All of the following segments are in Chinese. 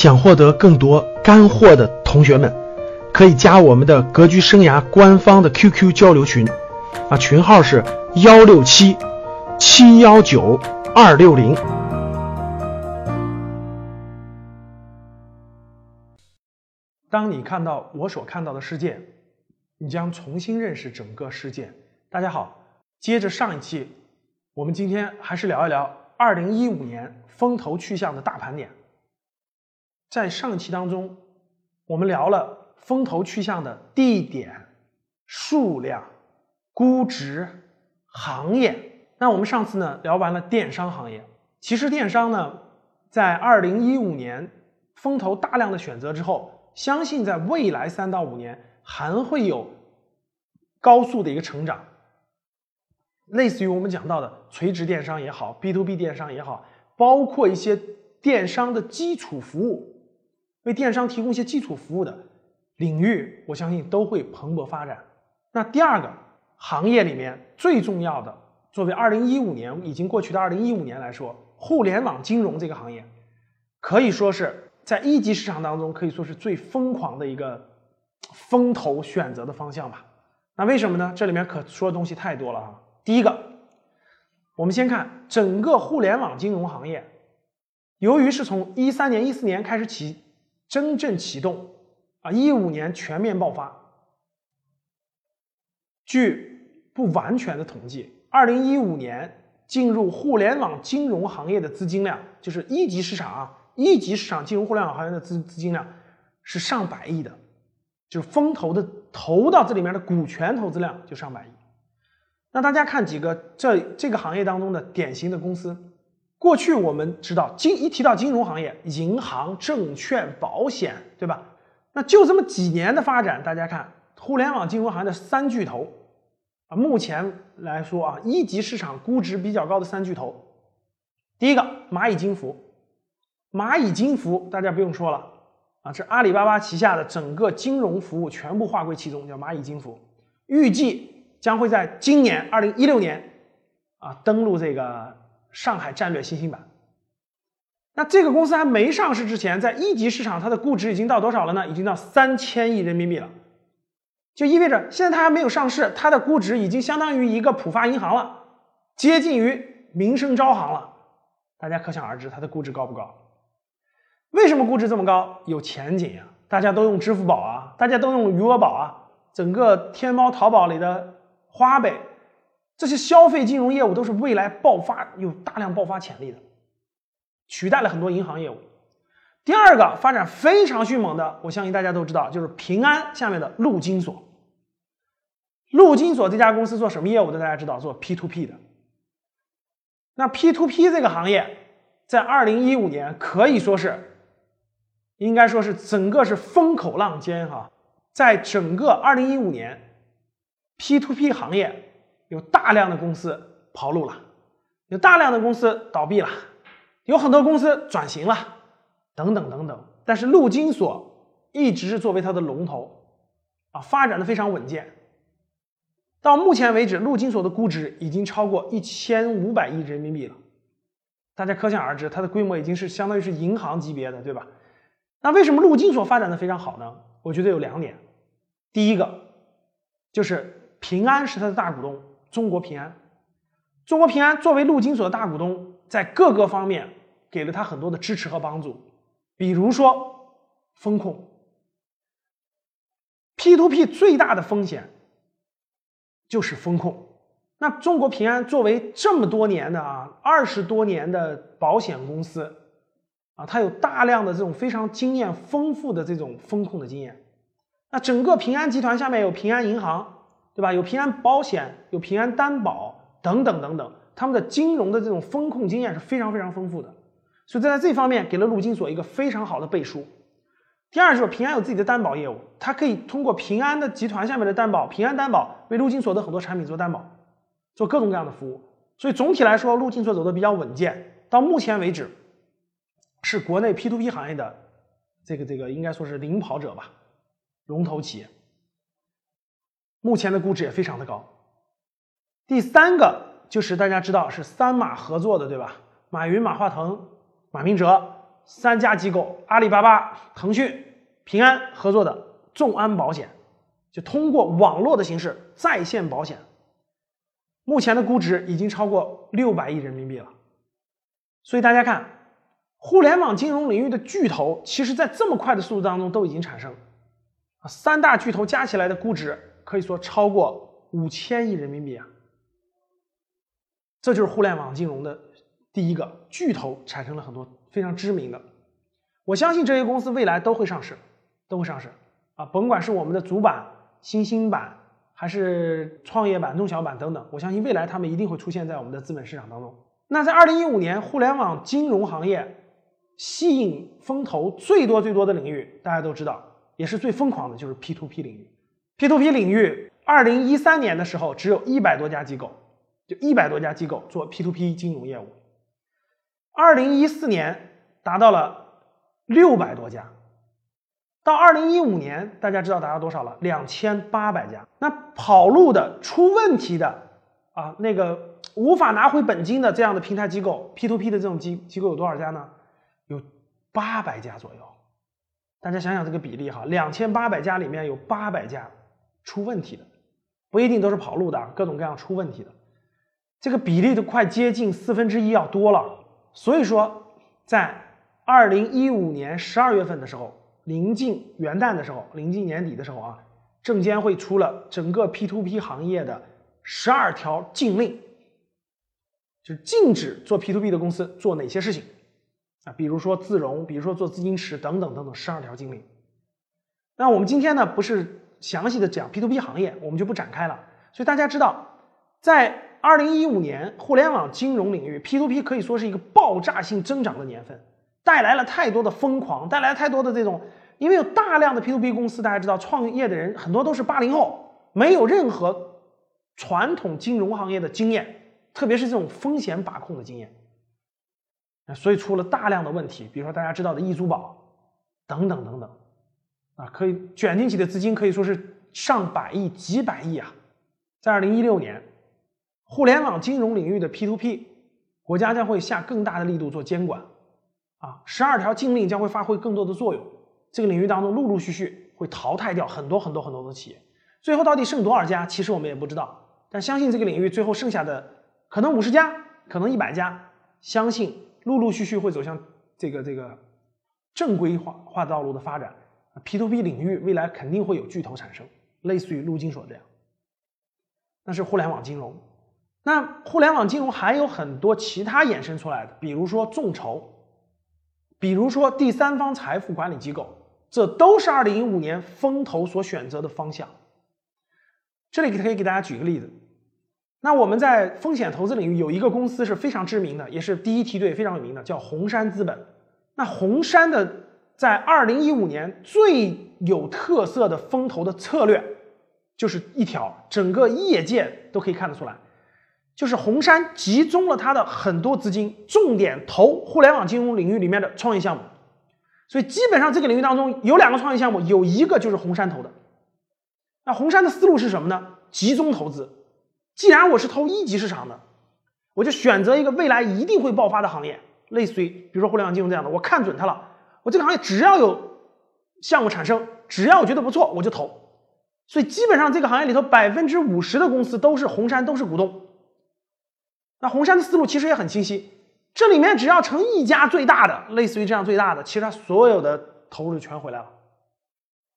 想获得更多干货的同学们，可以加我们的格局生涯官方的 QQ 交流群，啊，群号是幺六七七幺九二六零。当你看到我所看到的世界，你将重新认识整个世界。大家好，接着上一期，我们今天还是聊一聊二零一五年风投去向的大盘点。在上期当中，我们聊了风投去向的地点、数量、估值、行业。那我们上次呢聊完了电商行业，其实电商呢，在二零一五年风投大量的选择之后。相信在未来三到五年还会有高速的一个成长，类似于我们讲到的垂直电商也好，B to B 电商也好，包括一些电商的基础服务，为电商提供一些基础服务的领域，我相信都会蓬勃发展。那第二个行业里面最重要的，作为二零一五年已经过去的二零一五年来说，互联网金融这个行业可以说是。在一级市场当中，可以说是最疯狂的一个风投选择的方向吧。那为什么呢？这里面可说的东西太多了啊。第一个，我们先看整个互联网金融行业，由于是从一三年、一四年开始起真正启动啊，一五年全面爆发。据不完全的统计，二零一五年进入互联网金融行业的资金量，就是一级市场啊。一级市场金融互联网行业的资资金量是上百亿的，就是风投的投到这里面的股权投资量就上百亿。那大家看几个这这个行业当中的典型的公司，过去我们知道金一提到金融行业，银行、证券、保险，对吧？那就这么几年的发展，大家看互联网金融行业的三巨头啊，目前来说啊，一级市场估值比较高的三巨头，第一个蚂蚁金服。蚂蚁金服大家不用说了啊，这阿里巴巴旗下的整个金融服务全部划归其中，叫蚂蚁金服。预计将会在今年二零一六年啊登陆这个上海战略新兴板。那这个公司还没上市之前，在一级市场它的估值已经到多少了呢？已经到三千亿人民币了，就意味着现在它还没有上市，它的估值已经相当于一个浦发银行了，接近于民生招行了。大家可想而知它的估值高不高？为什么估值这么高？有前景呀！大家都用支付宝啊，大家都用余额宝啊，整个天猫、淘宝里的花呗，这些消费金融业务都是未来爆发有大量爆发潜力的，取代了很多银行业务。第二个发展非常迅猛的，我相信大家都知道，就是平安下面的陆金所。陆金所这家公司做什么业务的？大家知道，做 P to P 的。那 P to P 这个行业，在二零一五年可以说是。应该说是整个是风口浪尖哈，在整个二零一五年，P to P 行业有大量的公司跑路了，有大量的公司倒闭了，有很多公司转型了，等等等等。但是陆金所一直是作为它的龙头啊，发展的非常稳健。到目前为止，陆金所的估值已经超过一千五百亿人民币了，大家可想而知，它的规模已经是相当于是银行级别的，对吧？那为什么陆金所发展的非常好呢？我觉得有两点，第一个就是平安是它的大股东，中国平安，中国平安作为陆金所的大股东，在各个方面给了他很多的支持和帮助，比如说风控，P to P 最大的风险就是风控。那中国平安作为这么多年的啊二十多年的保险公司。啊，它有大量的这种非常经验丰富的这种风控的经验。那整个平安集团下面有平安银行，对吧？有平安保险，有平安担保等等等等，他们的金融的这种风控经验是非常非常丰富的。所以在这方面给了陆金所一个非常好的背书。第二就是平安有自己的担保业务，它可以通过平安的集团下面的担保，平安担保为陆金所的很多产品做担保，做各种各样的服务。所以总体来说，陆金所走的比较稳健。到目前为止。是国内 P to P 行业的这个这个应该说是领跑者吧，龙头企业，目前的估值也非常的高。第三个就是大家知道是三马合作的对吧？马云、马化腾、马明哲三家机构：阿里巴巴、腾讯、平安合作的众安保险，就通过网络的形式在线保险。目前的估值已经超过六百亿人民币了。所以大家看，互联网金融领域的巨头，其实在这么快的速度当中都已经产生。啊，三大巨头加起来的估值可以说超过五千亿人民币啊！这就是互联网金融的第一个巨头产生了很多非常知名的。我相信这些公司未来都会上市，都会上市啊！甭管是我们的主板、新兴板，还是创业板、中小板等等，我相信未来他们一定会出现在我们的资本市场当中。那在二零一五年，互联网金融行业吸引风投最多最多的领域，大家都知道。也是最疯狂的，就是 P to P 领域。P to P 领域，二零一三年的时候，只有一百多家机构，就一百多家机构做 P to P 金融业务。二零一四年达到了六百多家，到二零一五年，大家知道达到多少了？两千八百家。那跑路的、出问题的啊，那个无法拿回本金的这样的平台机构，P to P 的这种机机构有多少家呢？有八百家左右。大家想想这个比例哈，两千八百家里面有八百家出问题的，不一定都是跑路的，各种各样出问题的，这个比例都快接近四分之一要多了。所以说，在二零一五年十二月份的时候，临近元旦的时候，临近年底的时候啊，证监会出了整个 P to P 行业的十二条禁令，就禁止做 P to P 的公司做哪些事情。啊，比如说自融，比如说做资金池等等等等，十二条禁令。那我们今天呢，不是详细的讲 P to P 行业，我们就不展开了。所以大家知道，在二零一五年，互联网金融领域 P to P 可以说是一个爆炸性增长的年份，带来了太多的疯狂，带来太多的这种，因为有大量的 P to P 公司，大家知道，创业的人很多都是八零后，没有任何传统金融行业的经验，特别是这种风险把控的经验。所以出了大量的问题，比如说大家知道的易租宝，等等等等，啊，可以卷进去的资金可以说是上百亿、几百亿啊。在二零一六年，互联网金融领域的 P to P，国家将会下更大的力度做监管，啊，十二条禁令将会发挥更多的作用。这个领域当中，陆陆续续会淘汰掉很多很多很多的企业，最后到底剩多少家，其实我们也不知道。但相信这个领域最后剩下的可能五十家，可能一百家，相信。陆陆续续会走向这个这个正规化化道路的发展，P to P 领域未来肯定会有巨头产生，类似于陆金所这样。那是互联网金融，那互联网金融还有很多其他衍生出来的，比如说众筹，比如说第三方财富管理机构，这都是二零一五年风投所选择的方向。这里可以给大家举个例子。那我们在风险投资领域有一个公司是非常知名的，也是第一梯队非常有名的，叫红杉资本。那红杉的在二零一五年最有特色的风投的策略，就是一条，整个业界都可以看得出来，就是红杉集中了它的很多资金，重点投互联网金融领域里面的创业项目。所以基本上这个领域当中有两个创业项目，有一个就是红杉投的。那红杉的思路是什么呢？集中投资。既然我是投一级市场的，我就选择一个未来一定会爆发的行业，类似于比如说互联网金融这样的，我看准它了，我这个行业只要有项目产生，只要我觉得不错，我就投。所以基本上这个行业里头百分之五十的公司都是红杉，都是股东。那红杉的思路其实也很清晰，这里面只要成一家最大的，类似于这样最大的，其实它所有的投入全回来了。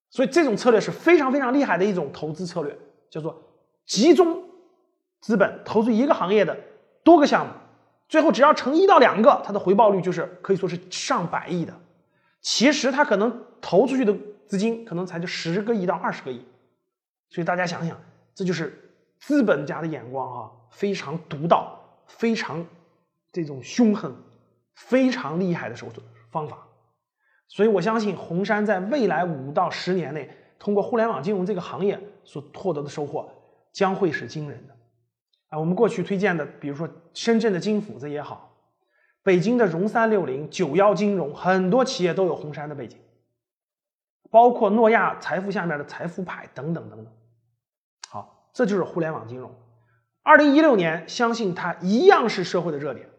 所以这种策略是非常非常厉害的一种投资策略，叫做集中。资本投资一个行业的多个项目，最后只要成一到两个，它的回报率就是可以说是上百亿的。其实它可能投出去的资金可能才就十个亿到二十个亿，所以大家想想，这就是资本家的眼光啊，非常独到，非常这种凶狠，非常厉害的手段方法。所以我相信红杉在未来五到十年内，通过互联网金融这个行业所获得的收获将会是惊人的。啊，我们过去推荐的，比如说深圳的金斧子也好，北京的融三六零、九幺金融，很多企业都有红杉的背景，包括诺亚财富下面的财富派等等等等。好，这就是互联网金融。二零一六年，相信它一样是社会的热点，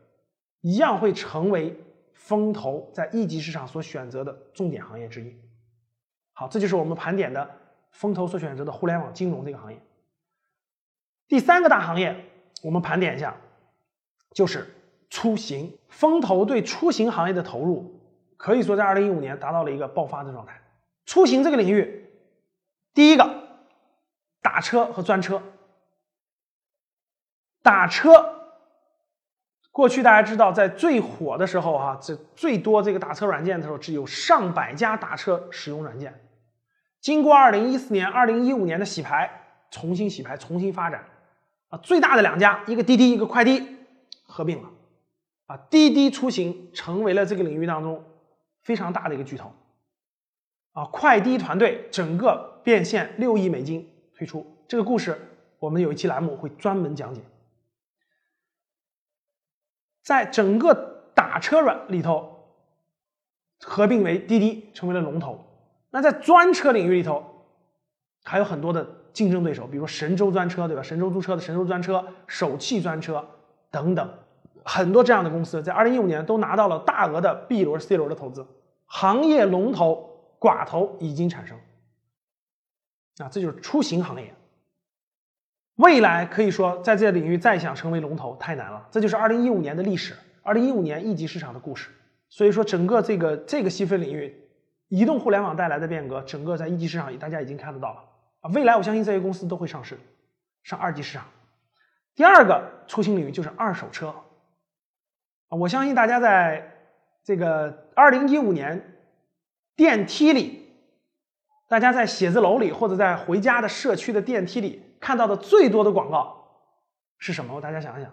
一样会成为风投在一级市场所选择的重点行业之一。好，这就是我们盘点的风投所选择的互联网金融这个行业。第三个大行业，我们盘点一下，就是出行。风投对出行行业的投入，可以说在二零一五年达到了一个爆发的状态。出行这个领域，第一个，打车和专车。打车，过去大家知道，在最火的时候哈，这最多这个打车软件的时候，只有上百家打车使用软件。经过二零一四年、二零一五年的洗牌，重新洗牌、重新发展，啊，最大的两家，一个滴滴，一个快滴，合并了，啊，滴滴出行成为了这个领域当中非常大的一个巨头，啊，快滴团队整个变现六亿美金推出，这个故事我们有一期栏目会专门讲解。在整个打车软里头，合并为滴滴，成为了龙头。那在专车领域里头，还有很多的竞争对手，比如神州专车，对吧？神州租车的神州专车、首汽专车等等，很多这样的公司在二零一五年都拿到了大额的 B 轮、C 轮的投资，行业龙头寡头已经产生。啊，这就是出行行业。未来可以说，在这个领域再想成为龙头太难了。这就是二零一五年的历史，二零一五年一级市场的故事。所以说，整个这个这个细分领域，移动互联网带来的变革，整个在一级市场大家已经看得到了啊。未来我相信这些公司都会上市，上二级市场。第二个出行领域就是二手车，啊我相信大家在这个二零一五年电梯里，大家在写字楼里或者在回家的社区的电梯里。看到的最多的广告是什么？大家想想，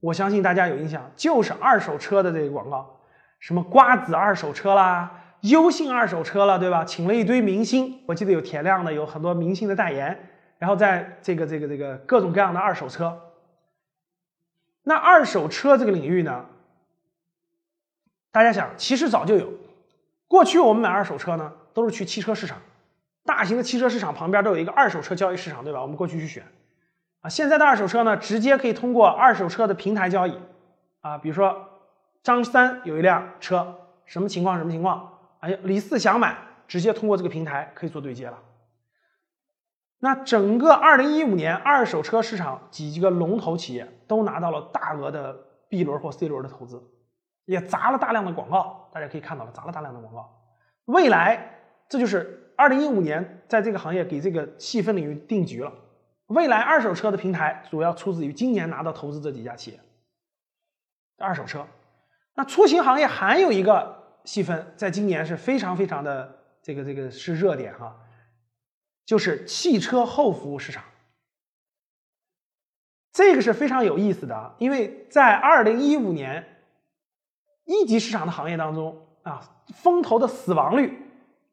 我相信大家有印象，就是二手车的这个广告，什么瓜子二手车啦，优信二手车了，对吧？请了一堆明星，我记得有田亮的，有很多明星的代言，然后在这个这个这个各种各样的二手车。那二手车这个领域呢，大家想，其实早就有，过去我们买二手车呢，都是去汽车市场。大型的汽车市场旁边都有一个二手车交易市场，对吧？我们过去去选，啊，现在的二手车呢，直接可以通过二手车的平台交易，啊，比如说张三有一辆车，什么情况？什么情况？哎，李四想买，直接通过这个平台可以做对接了。那整个二零一五年二手车市场几个龙头企业都拿到了大额的 B 轮或 C 轮的投资，也砸了大量的广告，大家可以看到了，砸了大量的广告。未来这就是。二零一五年，在这个行业给这个细分领域定局了。未来二手车的平台主要出自于今年拿到投资这几家企业。二手车，那出行行业还有一个细分，在今年是非常非常的这个这个是热点哈，就是汽车后服务市场。这个是非常有意思的啊，因为在二零一五年一级市场的行业当中啊，风投的死亡率。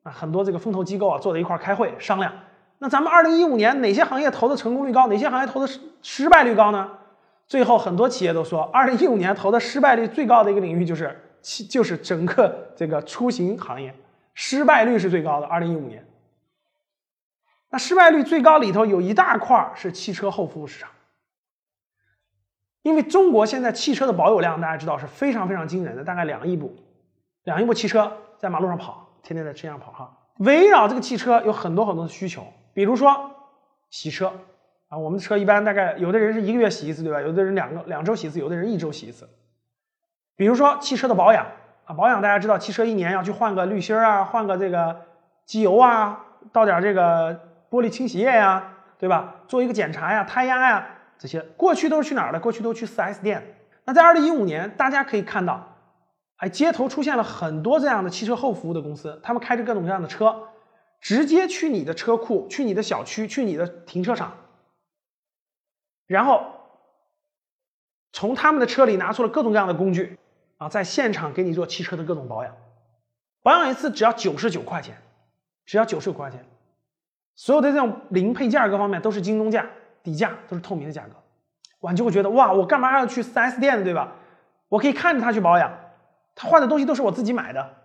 啊，很多这个风投机构啊坐在一块开会商量，那咱们二零一五年哪些行业投的成功率高，哪些行业投的失失败率高呢？最后很多企业都说，二零一五年投的失败率最高的一个领域就是汽，就是整个这个出行行业，失败率是最高的。二零一五年，那失败率最高里头有一大块是汽车后服务市场，因为中国现在汽车的保有量大家知道是非常非常惊人的，大概两亿部，两亿部汽车在马路上跑。天天在车上跑哈，围绕这个汽车有很多很多的需求，比如说洗车啊，我们的车一般大概有的人是一个月洗一次，对吧？有的人两个两周洗一次，有的人一周洗一次。比如说汽车的保养啊，保养大家知道，汽车一年要去换个滤芯啊，换个这个机油啊，倒点这个玻璃清洗液呀，对吧？做一个检查呀，胎压呀这些，过去都是去哪儿的？过去都去 4S 店。那在二零一五年，大家可以看到。哎，街头出现了很多这样的汽车后服务的公司，他们开着各种各样的车，直接去你的车库、去你的小区、去你的停车场，然后从他们的车里拿出了各种各样的工具，啊，在现场给你做汽车的各种保养，保养一次只要九十九块钱，只要九十九块钱，所有的这种零配件各方面都是京东价，底价都是透明的价格，哇，你就会觉得哇，我干嘛要去 4S 店对吧？我可以看着他去保养。他换的东西都是我自己买的，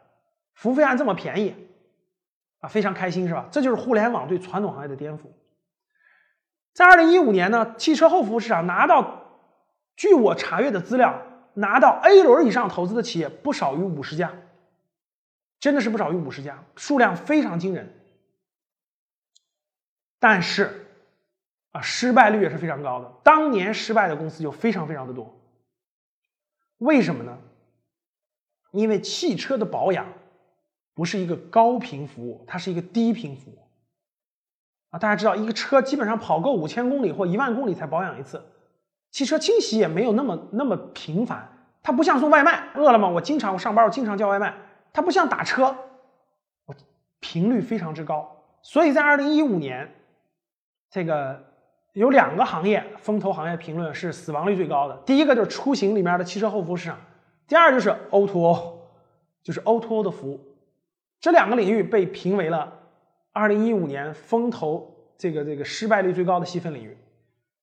服务费还这么便宜，啊，非常开心是吧？这就是互联网对传统行业的颠覆。在二零一五年呢，汽车后服务市场拿到，据我查阅的资料，拿到 A 轮以上投资的企业不少于五十家，真的是不少于五十家，数量非常惊人。但是，啊，失败率也是非常高的。当年失败的公司就非常非常的多。为什么呢？因为汽车的保养不是一个高频服务，它是一个低频服务。啊，大家知道，一个车基本上跑够五千公里或一万公里才保养一次。汽车清洗也没有那么那么频繁，它不像送外卖，饿了么我经常我上班我经常叫外卖，它不像打车，我频率非常之高。所以在二零一五年。这个有两个行业风投行业评论是死亡率最高的，第一个就是出行里面的汽车后服务市场，第二就是 O to O，就是 O to O 的服务，这两个领域被评为了二零一五年风投这个这个失败率最高的细分领域。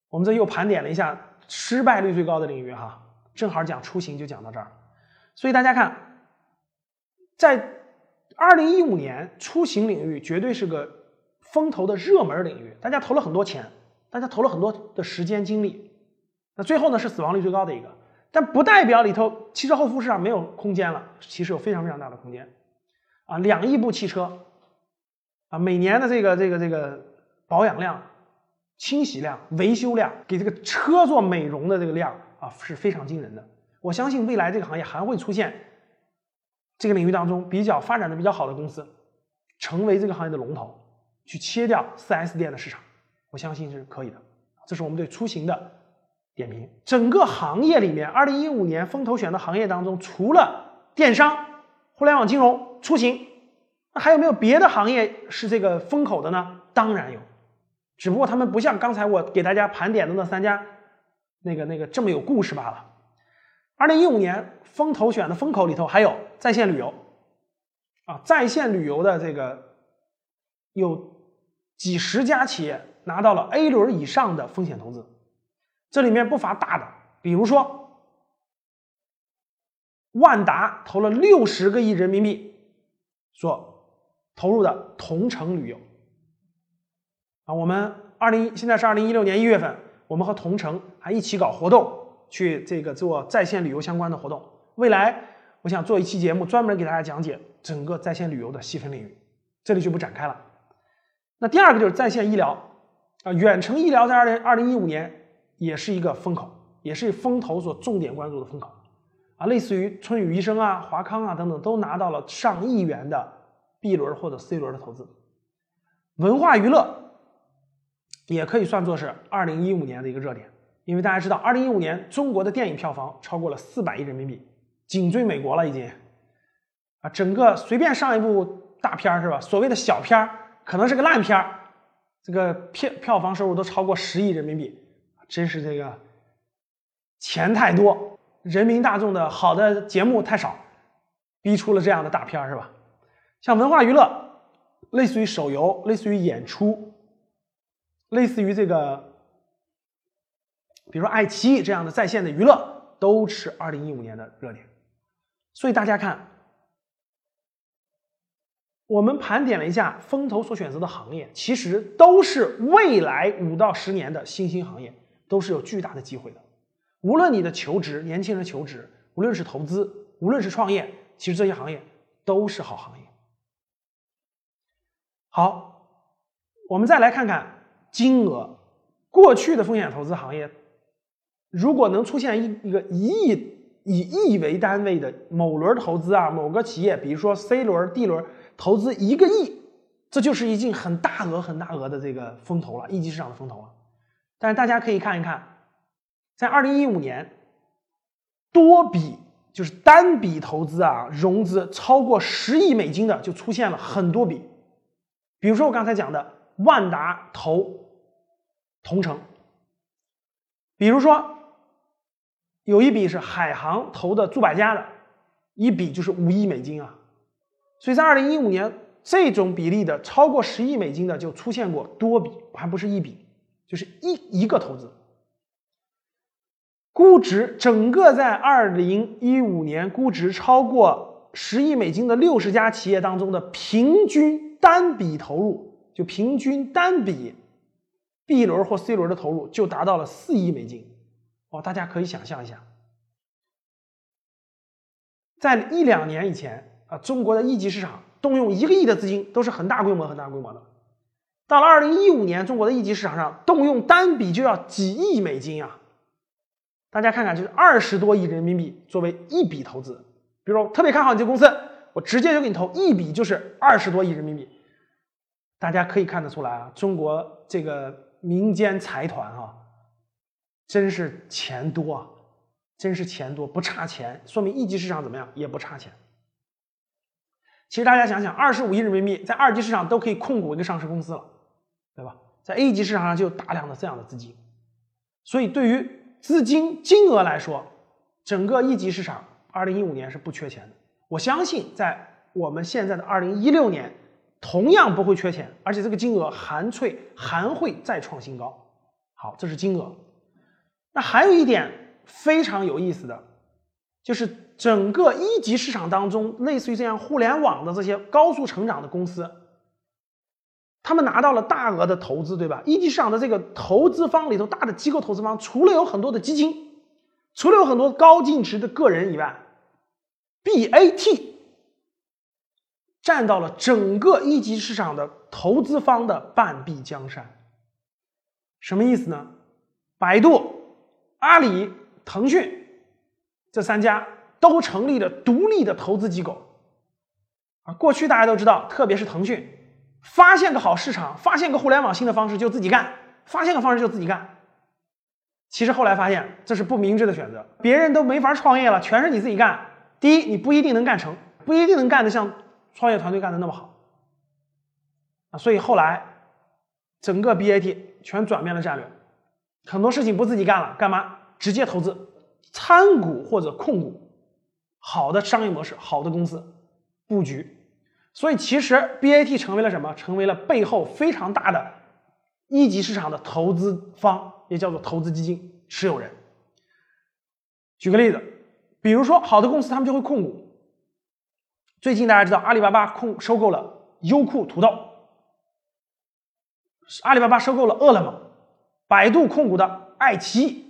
我们这又盘点了一下失败率最高的领域哈，正好讲出行就讲到这儿，所以大家看，在二零一五年出行领域绝对是个。风投的热门领域，大家投了很多钱，大家投了很多的时间精力，那最后呢是死亡率最高的一个，但不代表里头汽车后服务市场没有空间了，其实有非常非常大的空间，啊，两亿部汽车，啊，每年的这个这个这个保养量、清洗量、维修量，给这个车做美容的这个量啊是非常惊人的。我相信未来这个行业还会出现这个领域当中比较发展的比较好的公司，成为这个行业的龙头。去切掉 4S 店的市场，我相信是可以的。这是我们对出行的点评。整个行业里面，2015年风投选的行业当中，除了电商、互联网金融、出行，那还有没有别的行业是这个风口的呢？当然有，只不过他们不像刚才我给大家盘点的那三家，那个那个这么有故事罢了。2015年风投选的风口里头还有在线旅游，啊，在线旅游的这个。有几十家企业拿到了 A 轮以上的风险投资，这里面不乏大的，比如说万达投了六十个亿人民币所投入的同城旅游啊，我们二零现在是二零一六年一月份，我们和同城还一起搞活动，去这个做在线旅游相关的活动。未来我想做一期节目，专门给大家讲解整个在线旅游的细分领域，这里就不展开了。那第二个就是在线医疗，啊，远程医疗在二零二零一五年也是一个风口，也是风投所重点关注的风口，啊，类似于春雨医生啊、华康啊等等，都拿到了上亿元的 B 轮或者 C 轮的投资。文化娱乐也可以算作是二零一五年的一个热点，因为大家知道，二零一五年中国的电影票房超过了四百亿人民币，紧追美国了已经，啊，整个随便上一部大片是吧？所谓的小片。可能是个烂片，这个票票房收入都超过十亿人民币，真是这个钱太多，人民大众的好的节目太少，逼出了这样的大片，是吧？像文化娱乐，类似于手游，类似于演出，类似于这个，比如说爱奇艺这样的在线的娱乐，都是二零一五年的热点。所以大家看。我们盘点了一下风投所选择的行业，其实都是未来五到十年的新兴行业，都是有巨大的机会的。无论你的求职，年轻人求职，无论是投资，无论是创业，其实这些行业都是好行业。好，我们再来看看金额。过去的风险投资行业，如果能出现一一个一亿以亿为单位的某轮投资啊，某个企业，比如说 C 轮、D 轮。投资一个亿，这就是一进很大额、很大额的这个风投了，一级市场的风投了。但是大家可以看一看，在二零一五年，多笔就是单笔投资啊，融资超过十亿美金的就出现了很多笔。比如说我刚才讲的万达投同城，比如说有一笔是海航投的住百家的，一笔就是五亿美金啊。所以在二零一五年，这种比例的超过十亿美金的就出现过多笔，还不是一笔，就是一一个投资。估值整个在二零一五年估值超过十亿美金的六十家企业当中的平均单笔投入，就平均单笔 B 轮或 C 轮的投入就达到了四亿美金。哦，大家可以想象一下，在一两年以前啊，中国的一级市场动用一个亿的资金都是很大规模、很大规模的。到了二零一五年，中国的一级市场上动用单笔就要几亿美金啊！大家看看，就是二十多亿人民币作为一笔投资。比如我特别看好你这公司，我直接就给你投一笔，就是二十多亿人民币。大家可以看得出来啊，中国这个民间财团啊，真是钱多啊，真是钱多，不差钱，说明一级市场怎么样，也不差钱。其实大家想想，二十五亿人民币在二级市场都可以控股一个上市公司了。对吧？在 A 级市场上就有大量的这样的资金，所以对于资金金额来说，整个一级市场二零一五年是不缺钱的。我相信在我们现在的二零一六年，同样不会缺钱，而且这个金额还会还会再创新高。好，这是金额。那还有一点非常有意思的，就是整个一级市场当中，类似于这样互联网的这些高速成长的公司。他们拿到了大额的投资，对吧？一级市场的这个投资方里头，大的机构投资方除了有很多的基金，除了有很多高净值的个人以外，BAT 占到了整个一级市场的投资方的半壁江山。什么意思呢？百度、阿里、腾讯这三家都成立了独立的投资机构。啊，过去大家都知道，特别是腾讯。发现个好市场，发现个互联网新的方式就自己干，发现个方式就自己干。其实后来发现这是不明智的选择，别人都没法创业了，全是你自己干。第一，你不一定能干成，不一定能干得像创业团队干的那么好啊。所以后来整个 BAT 全转变了战略，很多事情不自己干了，干嘛？直接投资参股或者控股好的商业模式、好的公司布局。所以其实 BAT 成为了什么？成为了背后非常大的一级市场的投资方，也叫做投资基金持有人。举个例子，比如说好的公司，他们就会控股。最近大家知道阿里巴巴控收购了优酷土豆，阿里巴巴收购了饿了么，百度控股的爱奇艺，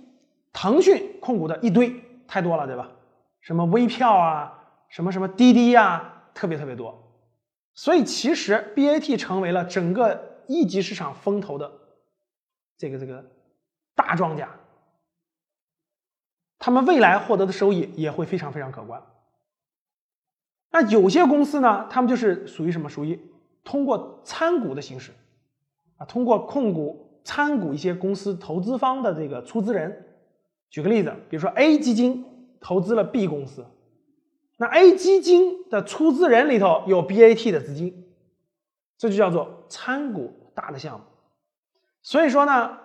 腾讯控股的一堆，太多了，对吧？什么微票啊，什么什么滴滴啊，特别特别多。所以，其实 BAT 成为了整个一级市场风投的这个这个大庄家，他们未来获得的收益也会非常非常可观。那有些公司呢，他们就是属于什么？属于通过参股的形式啊，通过控股参股一些公司投资方的这个出资人。举个例子，比如说 A 基金投资了 B 公司。那 A 基金的出资人里头有 BAT 的资金，这就叫做参股大的项目。所以说呢，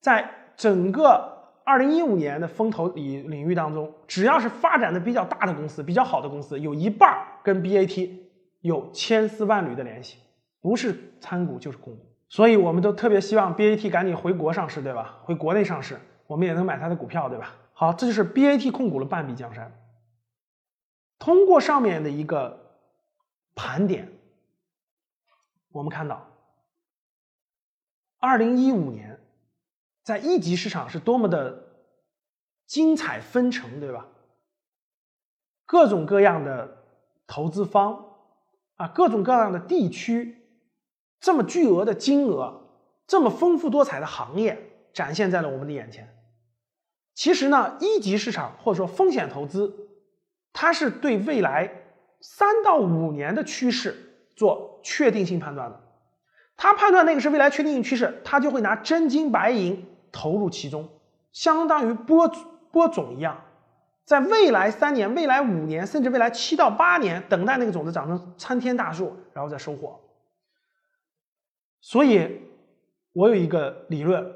在整个2015年的风投领领域当中，只要是发展的比较大的公司、比较好的公司，有一半跟 BAT 有千丝万缕的联系，不是参股就是控股。所以我们都特别希望 BAT 赶紧回国上市，对吧？回国内上市，我们也能买它的股票，对吧？好，这就是 BAT 控股了半壁江山。通过上面的一个盘点，我们看到，二零一五年在一级市场是多么的精彩纷呈，对吧？各种各样的投资方啊，各种各样的地区，这么巨额的金额，这么丰富多彩的行业展现在了我们的眼前。其实呢，一级市场或者说风险投资。它是对未来三到五年的趋势做确定性判断的，他判断那个是未来确定性趋势，他就会拿真金白银投入其中，相当于播播种一样，在未来三年、未来五年，甚至未来七到八年，等待那个种子长成参天大树，然后再收获。所以，我有一个理论，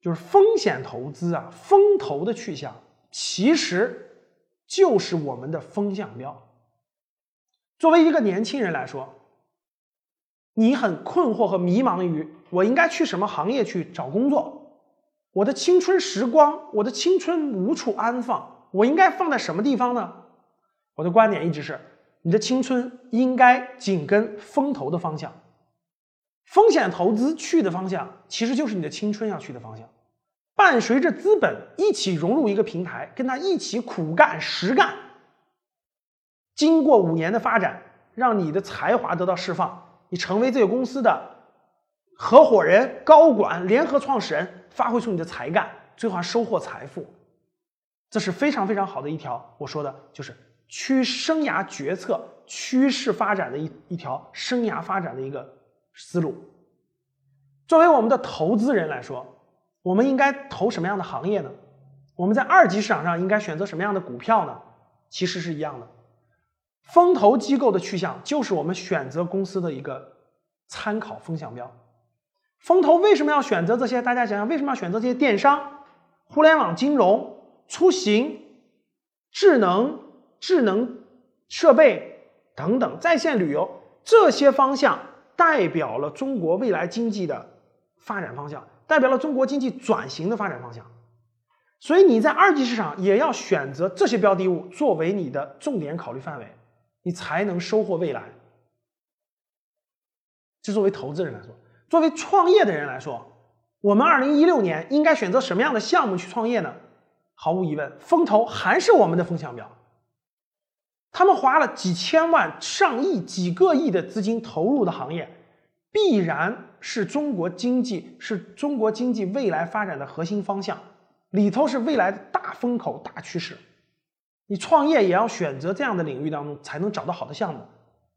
就是风险投资啊，风投的去向其实。就是我们的风向标。作为一个年轻人来说，你很困惑和迷茫于我应该去什么行业去找工作，我的青春时光，我的青春无处安放，我应该放在什么地方呢？我的观点一直是，你的青春应该紧跟风投的方向，风险投资去的方向，其实就是你的青春要去的方向。伴随着资本一起融入一个平台，跟他一起苦干实干，经过五年的发展，让你的才华得到释放，你成为这个公司的合伙人、高管、联合创始人，发挥出你的才干，最后还收获财富，这是非常非常好的一条。我说的就是趋生涯决策趋势发展的一一条生涯发展的一个思路。作为我们的投资人来说，我们应该投什么样的行业呢？我们在二级市场上应该选择什么样的股票呢？其实是一样的。风投机构的去向就是我们选择公司的一个参考风向标。风投为什么要选择这些？大家想想，为什么要选择这些电商、互联网金融、出行、智能、智能设备等等在线旅游这些方向，代表了中国未来经济的发展方向，代表了中国经济转型的发展方向。所以你在二级市场也要选择这些标的物作为你的重点考虑范围。你才能收获未来。就作为投资人来说，作为创业的人来说，我们二零一六年应该选择什么样的项目去创业呢？毫无疑问，风投还是我们的风向标。他们花了几千万、上亿、几个亿的资金投入的行业，必然是中国经济是中国经济未来发展的核心方向，里头是未来的大风口、大趋势。你创业也要选择这样的领域当中，才能找到好的项目，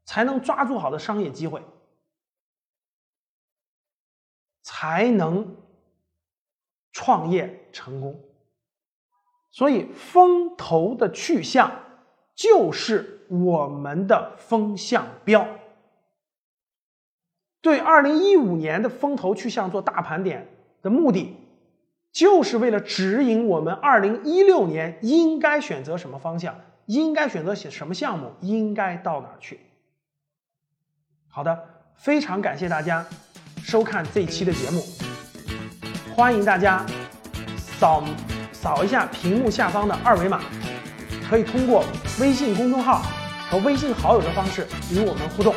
才能抓住好的商业机会，才能创业成功。所以，风投的去向就是我们的风向标。对二零一五年的风投去向做大盘点的目的。就是为了指引我们二零一六年应该选择什么方向，应该选择写什么项目，应该到哪去。好的，非常感谢大家收看这期的节目，欢迎大家扫扫一下屏幕下方的二维码，可以通过微信公众号和微信好友的方式与我们互动，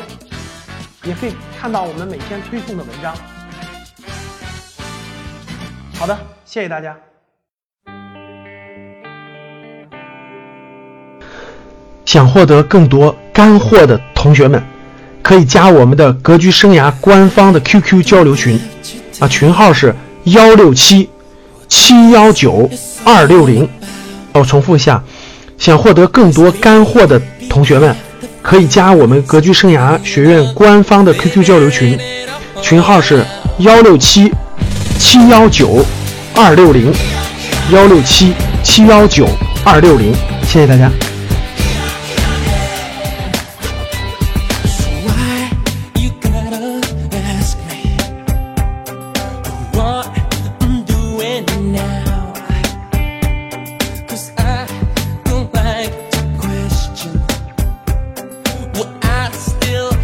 也可以看到我们每天推送的文章。好的。谢谢大家。想获得更多干货的同学们，可以加我们的“格局生涯”官方的 QQ 交流群，啊，群号是幺六七七幺九二六零。我重复一下，想获得更多干货的同学们，可以加我们“格局生涯”学院官方的 QQ 交流群，群号是幺六七七幺九。二六零幺六七七幺九二六零，谢谢大家。still